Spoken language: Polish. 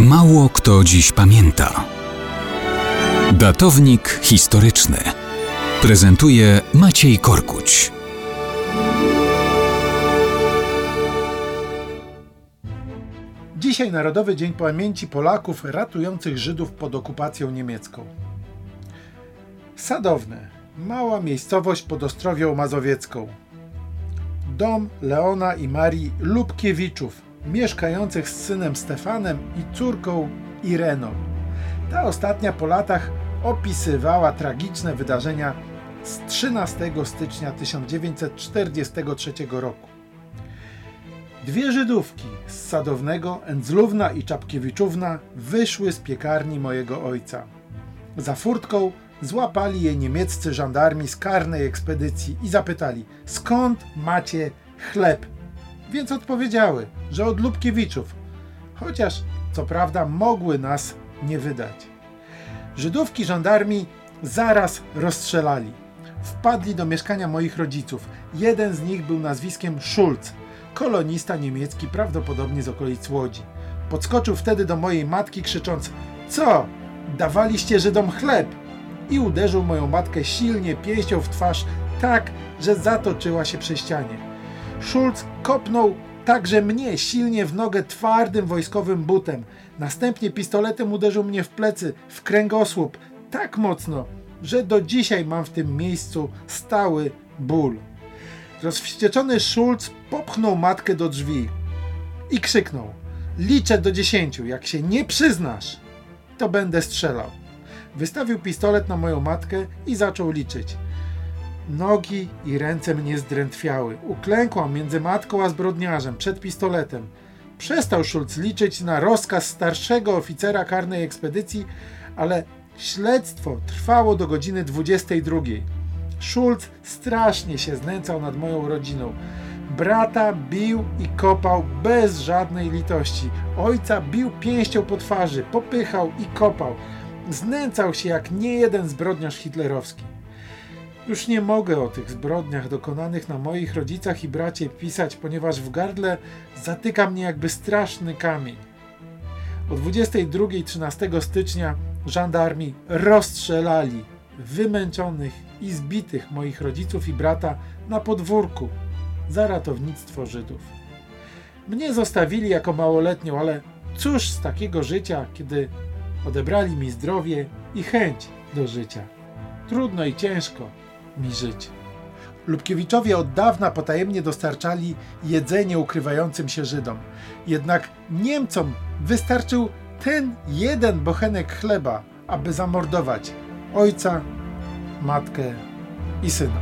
Mało kto dziś pamięta. Datownik historyczny prezentuje Maciej Korkuć. Dzisiaj Narodowy Dzień Pamięci Polaków ratujących Żydów pod okupacją niemiecką. Sadowne, mała miejscowość pod Ostrowią Mazowiecką. Dom Leona i Marii Lubkiewiczów, mieszkających z synem Stefanem i córką Ireną. Ta ostatnia po latach opisywała tragiczne wydarzenia z 13 stycznia 1943 roku. Dwie Żydówki z Sadownego, Ędzlówna i Czapkiewiczówna, wyszły z piekarni mojego ojca. Za furtką złapali je niemieccy żandarmi z karnej ekspedycji i zapytali, skąd macie chleb? Więc odpowiedziały, że od Lubkiewiczów, chociaż co prawda mogły nas nie wydać. Żydówki żandarmi zaraz rozstrzelali. Wpadli do mieszkania moich rodziców. Jeden z nich był nazwiskiem Schulz, kolonista niemiecki, prawdopodobnie z okolic Łodzi. Podskoczył wtedy do mojej matki, krzycząc: Co? Dawaliście Żydom chleb? I uderzył moją matkę silnie pięścią w twarz, tak, że zatoczyła się przy ścianie. Schulz kopnął także mnie silnie w nogę twardym wojskowym butem. Następnie pistoletem uderzył mnie w plecy, w kręgosłup, tak mocno, że do dzisiaj mam w tym miejscu stały ból. Rozwścieczony Schulz popchnął matkę do drzwi i krzyknął: Liczę do dziesięciu, jak się nie przyznasz, to będę strzelał. Wystawił pistolet na moją matkę i zaczął liczyć. Nogi i ręce mnie zdrętwiały. Uklękłam między matką a zbrodniarzem przed pistoletem. Przestał Schulz liczyć na rozkaz starszego oficera karnej ekspedycji, ale śledztwo trwało do godziny 22. Schulz strasznie się znęcał nad moją rodziną. Brata bił i kopał bez żadnej litości. Ojca bił pięścią po twarzy, popychał i kopał. Znęcał się jak nie jeden zbrodniarz hitlerowski. Już nie mogę o tych zbrodniach dokonanych na moich rodzicach i bracie pisać, ponieważ w gardle zatyka mnie jakby straszny kamień. O 22-13 stycznia żandarmi rozstrzelali wymęczonych i zbitych moich rodziców i brata na podwórku za ratownictwo Żydów. Mnie zostawili jako małoletnią, ale cóż z takiego życia, kiedy odebrali mi zdrowie i chęć do życia. Trudno i ciężko mi żyć. Lubkiewiczowie od dawna potajemnie dostarczali jedzenie ukrywającym się Żydom. Jednak Niemcom wystarczył ten jeden bochenek chleba, aby zamordować ojca, matkę i syna.